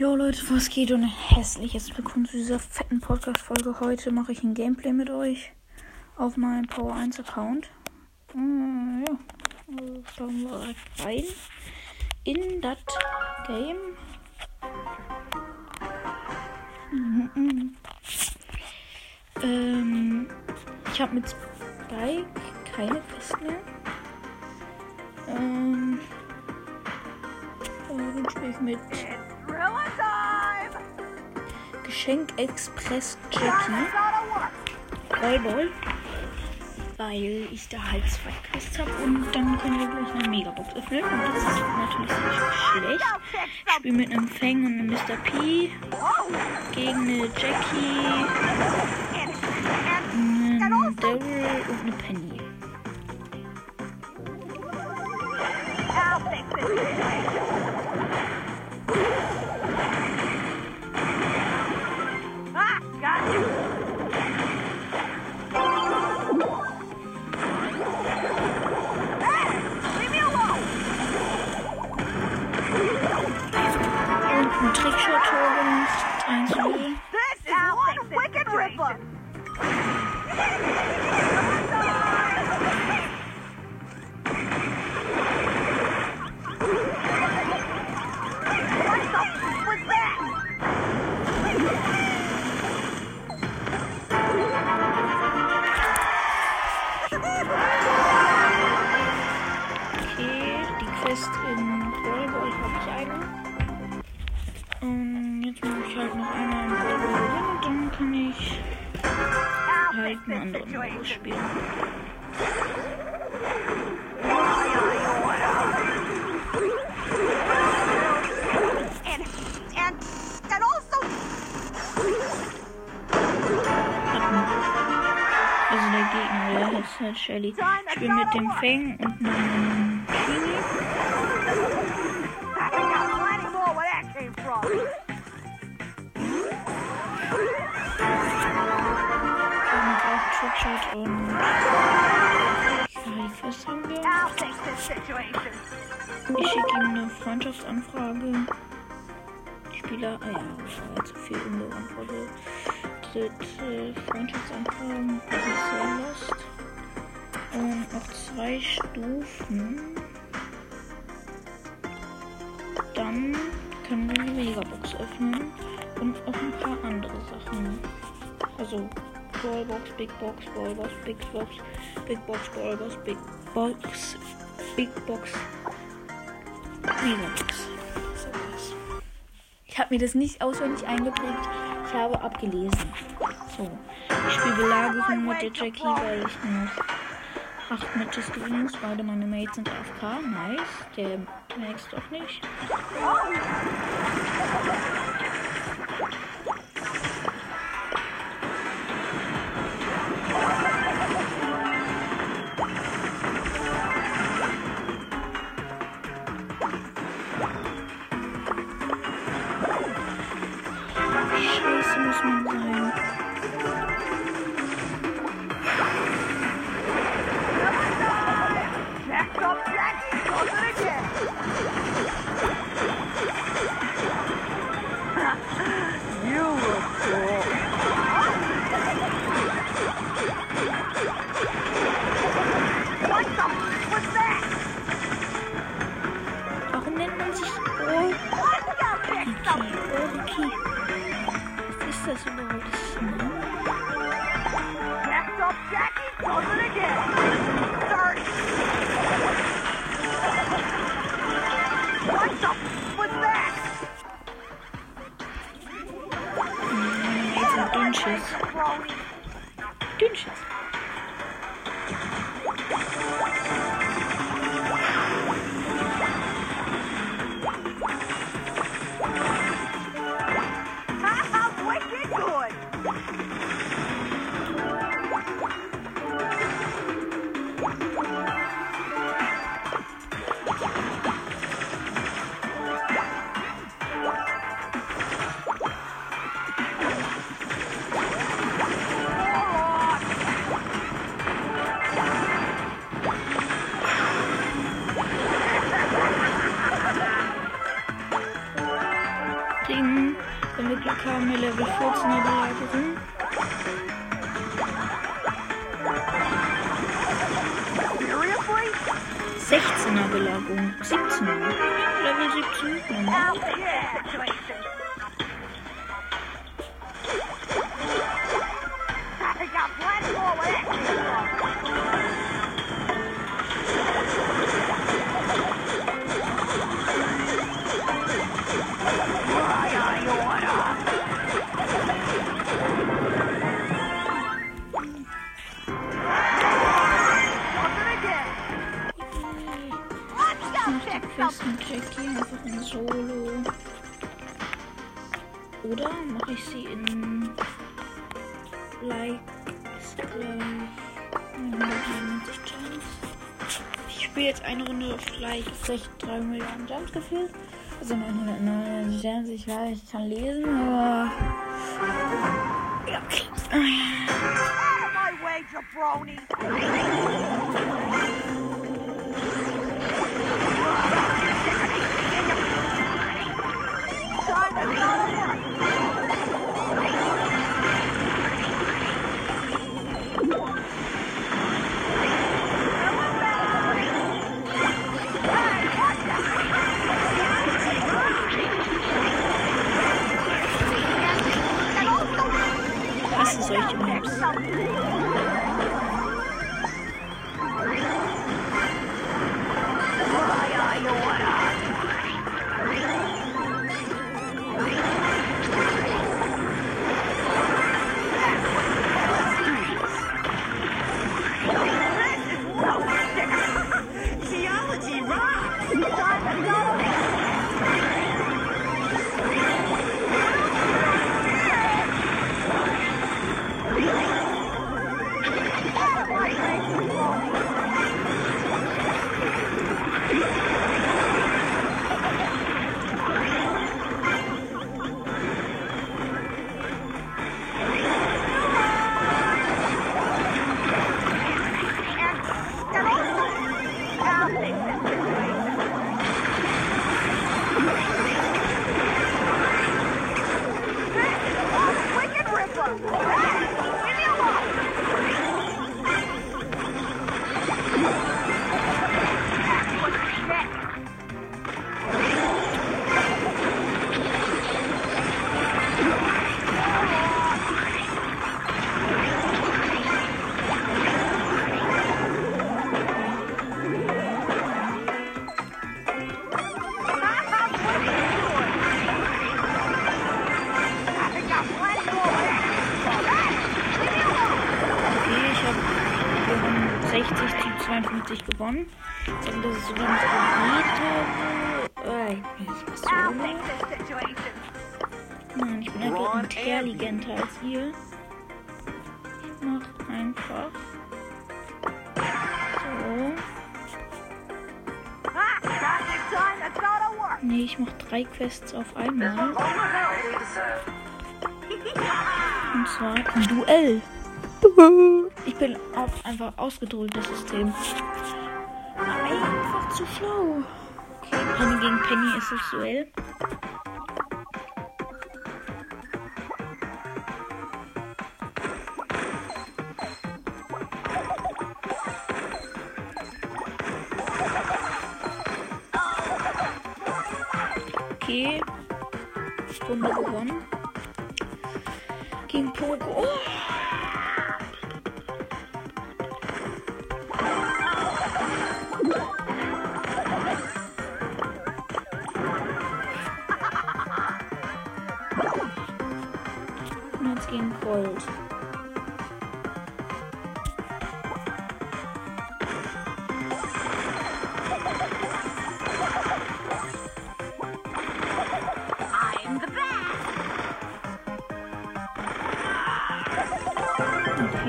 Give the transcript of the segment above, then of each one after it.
Jo Leute, was geht und ein hässliches Willkommen zu dieser fetten Podcast-Folge. Heute mache ich ein Gameplay mit euch auf meinem Power 1 Account. Äh, ja, schauen wir rein in das Game. Mhm. Ähm, ich habe mit Spike keine Quest mehr. Ähm, äh, dann spiele ich mit Geschenk Express Jackie. Ballball. Weil ich da halt zwei Quests habe und dann können wir gleich eine Megabox öffnen. Und das ist natürlich sehr schlecht. Ich spiele mit einem Fang und einem Mr. P gegen eine Jackie, einen Daryl und eine Penny. Ah, spielen. And and and also Also der Gegner, der heißt halt Shelly. Ich spiele mit dem Fang und einem this situation. Ich schicke ihm eine Freundschaftsanfrage. Spieler, ah ja, das war zu viel unbeantwortet. Freundschaftsanfragen, das ist sehr lost. Und noch zwei Stufen. Dann können wir die Megabox öffnen und auch ein paar andere Sachen. Also Ballbox, Big Box, Ballbox, Big Box, Big Box, Ballbox, Big Box, Big Box. Sowas. Ich habe mir das nicht auswendig eingeprägt. Ich habe abgelesen. So. Ich spiele Belagerung mit der Jackie, weil ich noch 8 Matches gewinnen muss. Beide meine Mates sind AFK. Nice. Der Max doch nicht. Vielleicht 3 Milliarden Jumps gefühlt. Also 999 Jumps, ich weiß, ich kann lesen, aber. Ja, okay. Jabroni. 52 gewonnen. Ich sage, dass ich sogar nicht besiegt habe. Äh, ich fix this situation. Nein, ich bin einfach intelligenter als ihr. Ich mach einfach. So. Nee, ich mach drei Quests auf einmal. Und zwar ein Duell. Ich bin auch einfach ausgedrückt, das System. Einfach zu schlau. Okay, Penny gegen Penny ist das Duell.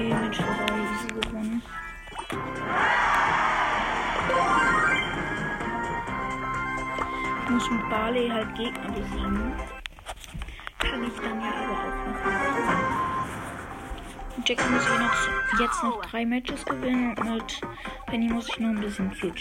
Okay, mit Ferrari easy gewonnen. Ich muss mit Barley halt Gegner besiegen. Kann ich dann ja aber auch noch machen. Mit Jackie muss ich noch, jetzt noch drei Matches gewinnen und mit Penny muss ich nur ein bisschen viel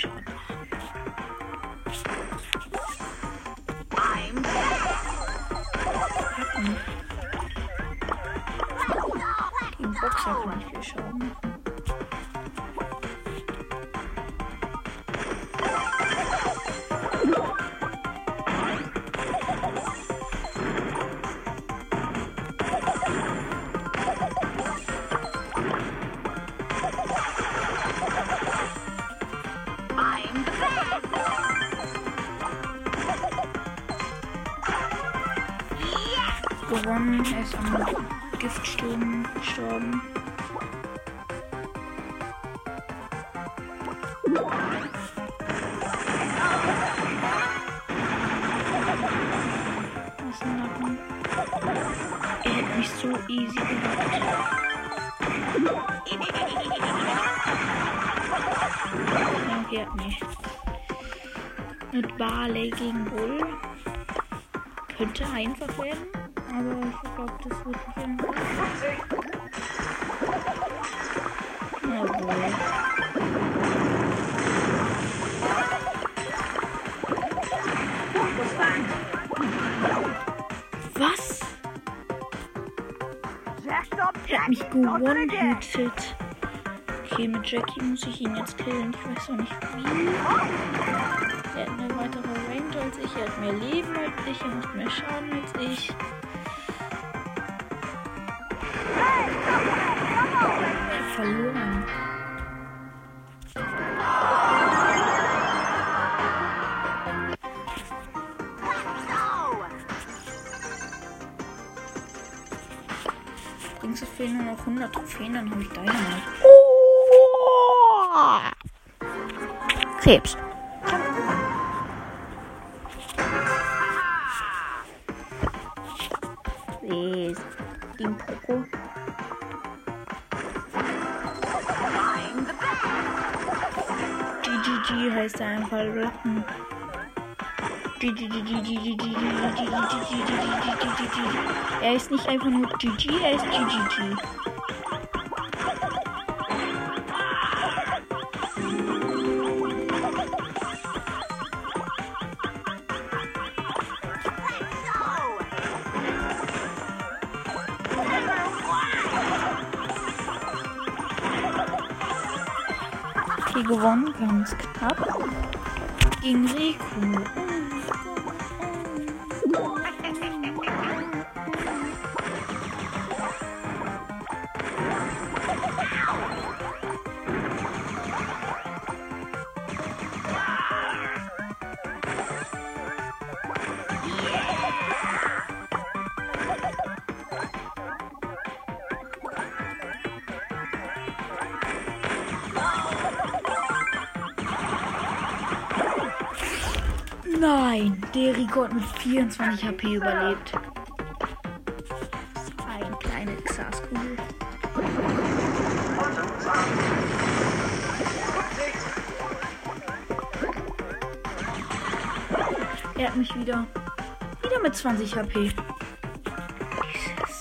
Mit Barley gegen Bull. Könnte einfach werden. Aber ich glaube, das wird nicht einfach. Jawohl. Was? Er hat mich Jack. Okay, mit Jackie muss ich ihn jetzt killen. Ich weiß noch nicht wie. Er hat eine weitere Range als ich. Er hat mehr Leben als ich. Er macht mehr Schaden als ich. Verloren. Übrigens, es fehlen nur noch 100 Trophäen, dann habe ich Dynamite. Krebs. Ist die Poco? GGG heißt er einfach rappen. Er ist nicht einfach nur GG, er ist GGG. Gewonnen, ganz knapp. Gegen Riku. Rico hat mit 24 HP überlebt. Ein kleine Xaskugel. Er hat mich wieder. Wieder mit 20 HP.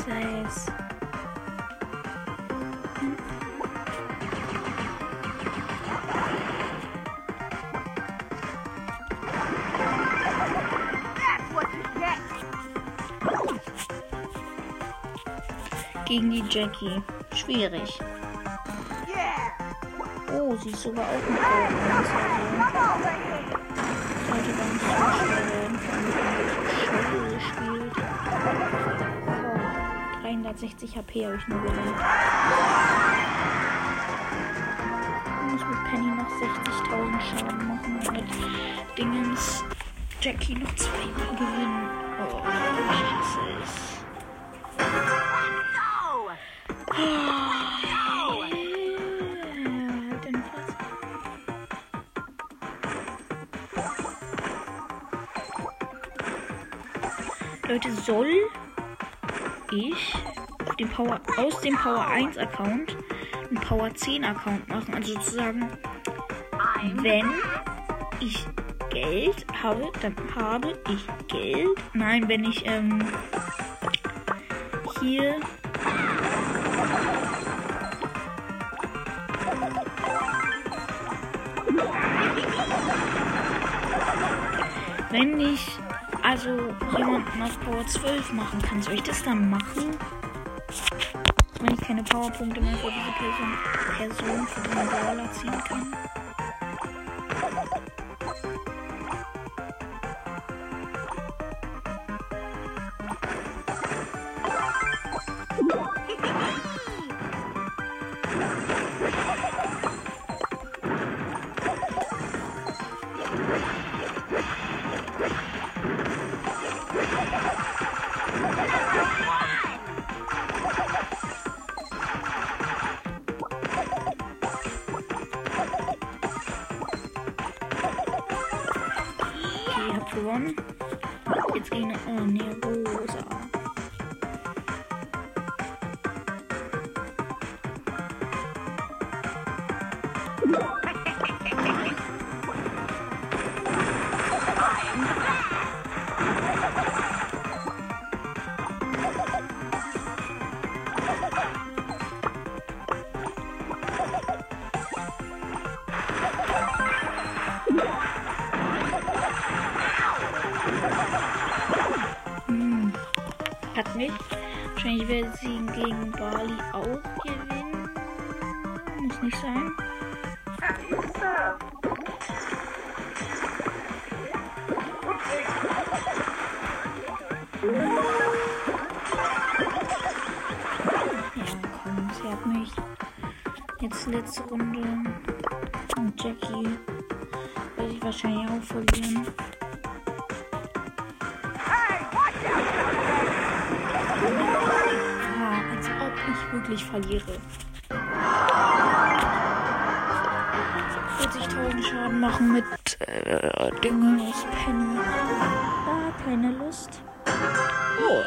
Jesus. Gegen die Jackie. Schwierig. Oh, sie ist sogar auch mit Gold. Sollte gar nicht allem, wenn man spielt. Oh, 360 HP habe ich nur gewonnen. Ich muss mit Penny noch 60.000 Schaden machen und mit Dingens Jackie noch zweimal gewinnen. Oh, Jesus. Leute, soll ich dem Power, aus dem Power 1 Account einen Power 10 Account machen? Also sozusagen, wenn ich Geld habe, dann habe ich Geld. Nein, wenn ich ähm, hier wenn ich also jemanden auf Power 12 machen kann. Soll ich das dann machen? Wenn ich keine Powerpunkte mehr für diese Person, Person für den Brawler ziehen kann. Okay, hab gewonnen. Jetzt gegen oh, nee, nicht sein. Ja, komm, sie hat mich. Jetzt letzte Runde. Und Jackie werde ich wahrscheinlich auch verlieren. Ah, als ob ich wirklich verliere. 40.000 Schaden machen mit äh, Dingen aus Penny. Ah, keine Lust. Oh.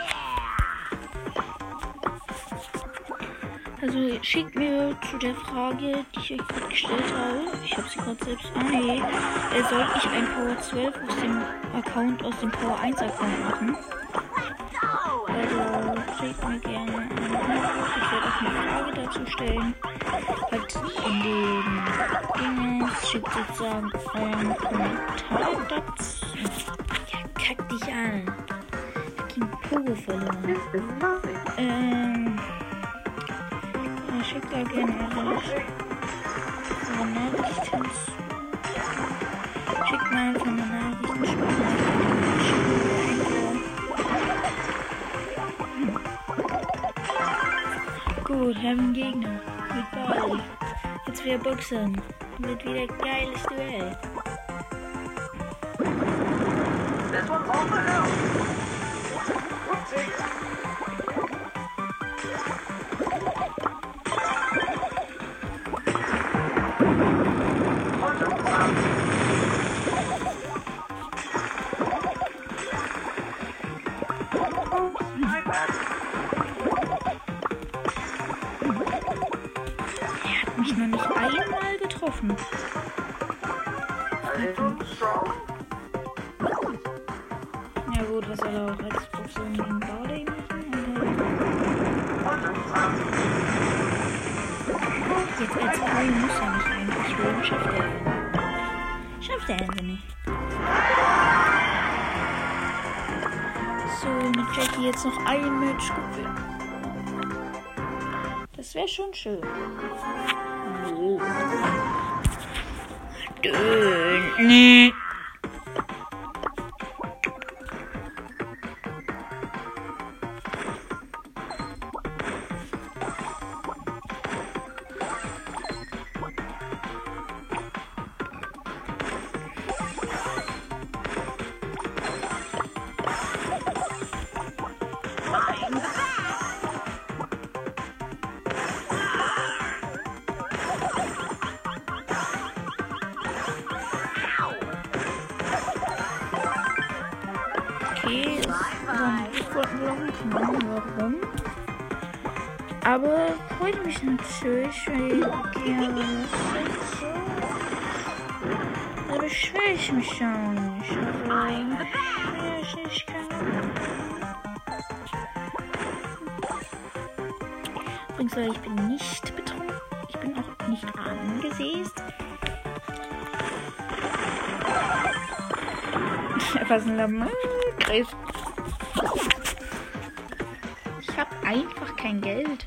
Also schickt mir zu der Frage, die ich euch gerade gestellt habe. Ich habe sie gerade selbst. Ah nee. Äh, soll ich ein Power 12 aus dem Account, aus dem Power 1 Account machen? Also schickt mir gerne eine Antwort. Ich werde auch eine Frage dazu stellen. Halt in den Dingens. Schickt sozusagen euren Kommentar dazu. Ja, kack dich an. Ich hab den Pogo verloren. Ähm. Ja, schickt da gerne eure, eure Nachricht hinzu. Schickt mir einfach eine Nachricht. schreibt mir einfach Gut, wir haben einen Gegner. Wieder Boxen. Wird wieder geiles Duell. So, mit Jackie jetzt noch ein Match gewinnen. Das wäre schon schön. Oh. Dön. Ahnung warum. Aber freut mich natürlich, weil gerne Da beschwere ich mich auch nicht. Also, ich nicht. Übrigens, ich bin nicht betrunken. Ich bin auch nicht angesäst. Was ein Lamm. Scheiß. Kein Geld.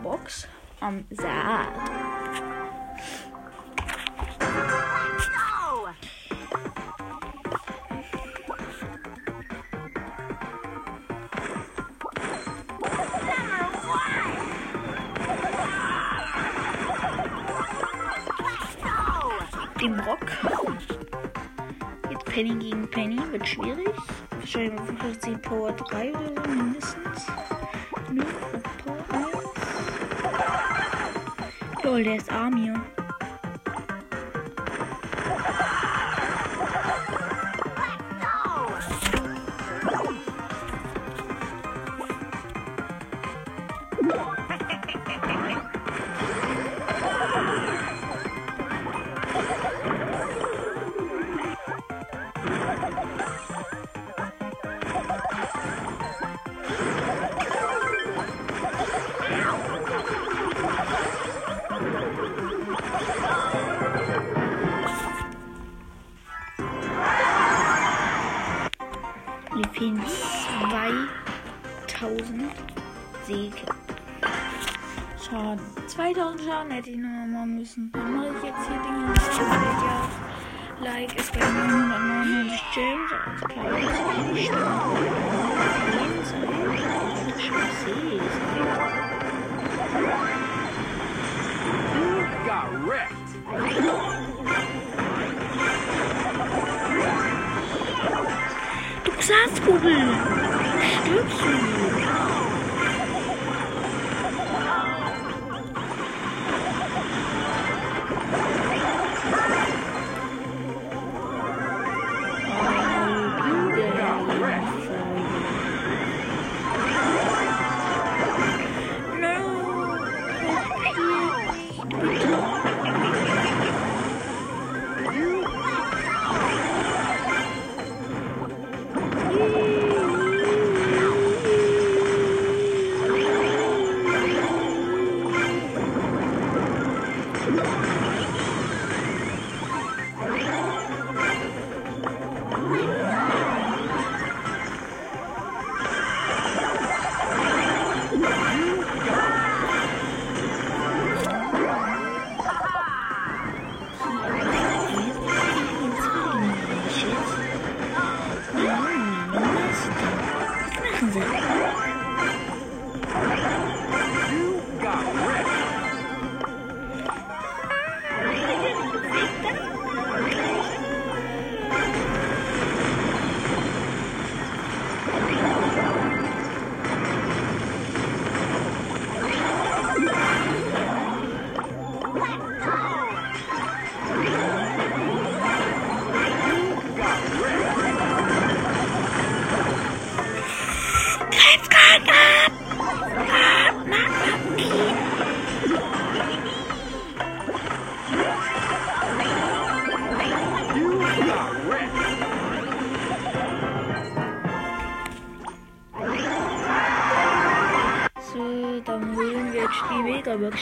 Megabox am Saal. Den Brock. Jetzt Penny gegen Penny. Wird schwierig. Wahrscheinlich hat sie Power 3 oder so 1. Lol, 2000 Säge. Schaden. 2000 Schaden hätte ich noch mal machen müssen. Dann mache ich jetzt hier Dinge. Ja, like ist bei 999 Gems. Also klar, das ist nicht got wrecked. Du Glaskugel! Stirbst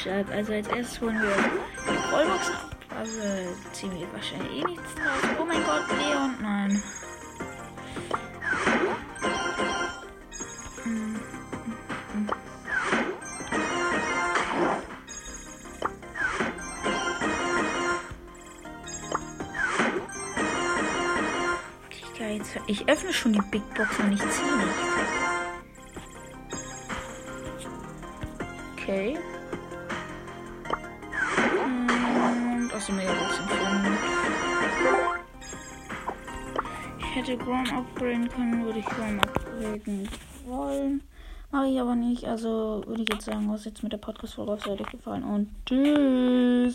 Megabox ab. Also als erstes holen wir die Rollbox ab. Also wir wahrscheinlich eh nichts draus. Oh mein Gott, Leon, nein. Ich, öffne schon die Big Box und ich ziehe nichts. Okay. Hätte Grom upgraden können, würde ich Grom upgraden wollen. Mache ich aber nicht. Also würde ich jetzt sagen, was jetzt mit der Podcast-Folge euch gefallen und tschüss.